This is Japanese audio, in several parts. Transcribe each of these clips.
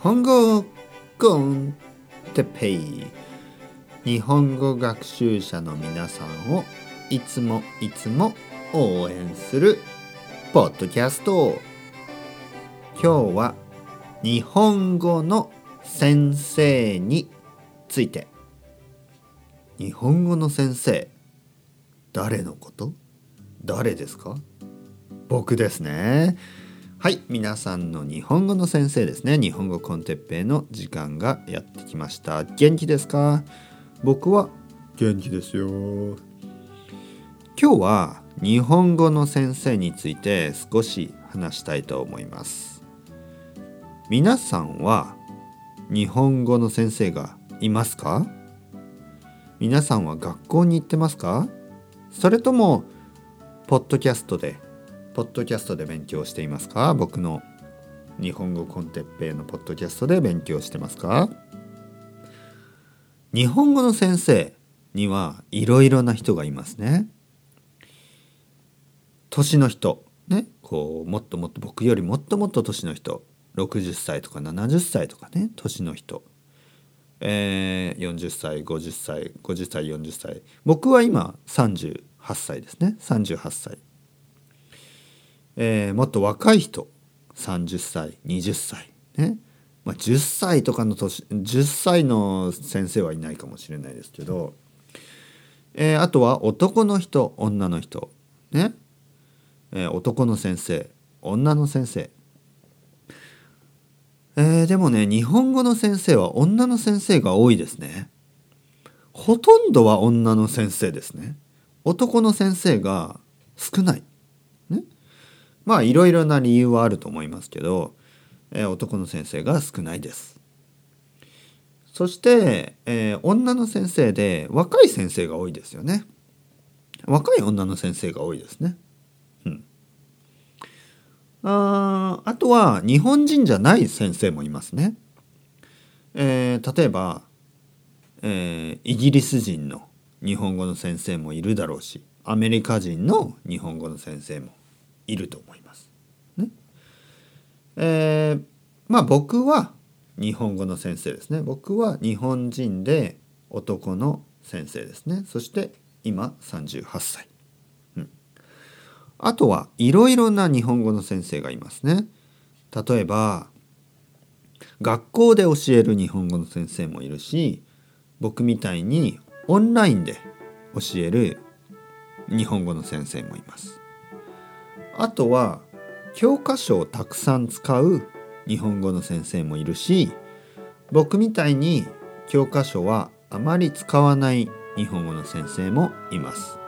本語コンテペイ日本語学習者の皆さんをいつもいつも応援するポッドキャスト今日は日本語の先生について。日本語の先生誰のこと？誰ですか？僕ですね。はい皆さんの日本語の先生ですね。日本語コンテッペイの時間がやってきました。元気ですか？僕は元気ですよ。今日は日本語の先生について少し話したいと思います。皆さんは日本語の先生がいますか？皆さんは学校に行ってますか？それともポッドキャストでポッドキャストで勉強していますか？僕の日本語コンテッペイのポッドキャストで勉強してますか？日本語の先生にはいろいろな人がいますね。年の人ねこうもっともっと僕よりもっともっと年の人60歳とか70歳とかね年の人、えー、40歳50歳50歳40歳。僕は今38歳ですね。38歳、えー、もっと若い人30歳20歳ね。まあ、10歳とかの年10歳の先生はいないかもしれないですけど、えー、あとは男の人女の人ね。えー、男の先生女の先生。えー、でもね日本語の先生は女の先生が多いですね。ほとんどは女の先生ですね。男の先生が少ない。まあいろいろな理由はあると思いますけど、えー、男の先生が少ないです。そして、えー、女の先生で若い先生が多いですよね。若い女の先生が多いですね。うん。ああとは日本人じゃない先生もいますね。えー、例えば、えー、イギリス人の日本語の先生もいるだろうしアメリカ人の日本語の先生もいると思います。ねえー、まあ僕は日本語の先生ですね。僕は日本人で男の先生ですね。そして今38歳。うんあとはいろいろな日本語の先生がいますね。例えば学校で教える日本語の先生もいるし僕みたいにオンラインで教える日本語の先生もいます。あとは教科書をたくさん使う日本語の先生もいるし僕みたいに教科書はあまり使わない日本語の先生もいます。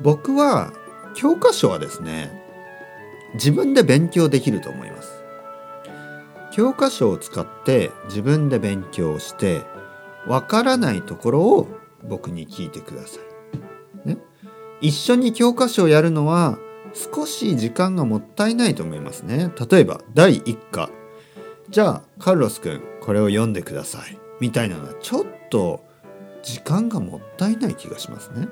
僕は教科書はですね自分で勉強できると思います。教科書を使って自分で勉強してわからないところを僕に聞いてください、ね、一緒に教科書をやるのは少し時間がもったいないと思いますね。例えば第1課。じゃあカルロス君これを読んでください。みたいなのはちょっと時間がもったいない気がしますね。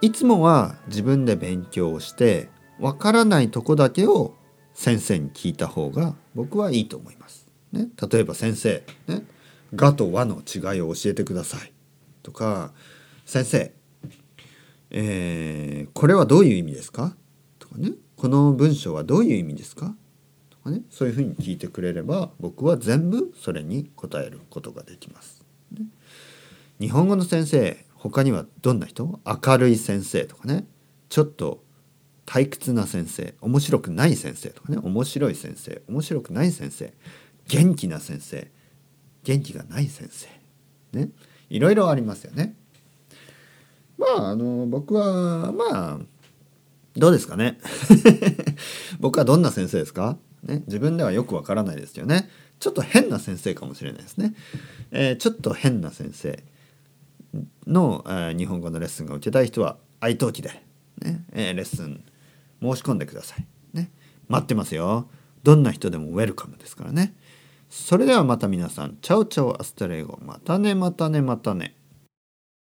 いつもは自分で勉強をしてわからないとこだけを先生に聞いた方が僕はいいと思います。ね、例えば先生、ね「が」と「和」の違いを教えてくださいとか「先生、えー、これはどういう意味ですか?」とかね「この文章はどういう意味ですか?」とかね。そういうふうに聞いてくれれば僕は全部それに答えることができます。ね、日本語の先生他にはどんな人？明るい先生。とかね。ちょっと退屈な先生。面白くない先生。とかね。面白い先生。面白くない先生。元気な先生。元気がない先生。ね。いろいろありますよね。まああの僕はまあどうですかね。僕はどんな先生ですか、ね、自分ではよくわからないですよね。ちょっと変な先生かもしれないですね。えー、ちょっと変な先生。の、えー、日本語のレッスンが受けたい人は italki で、ねえー、レッスン申し込んでください、ね、待ってますよ。どんな人でもウェルカムですからね。それではまた皆さん。 Chao chao hasta luego。またねまたねまたね。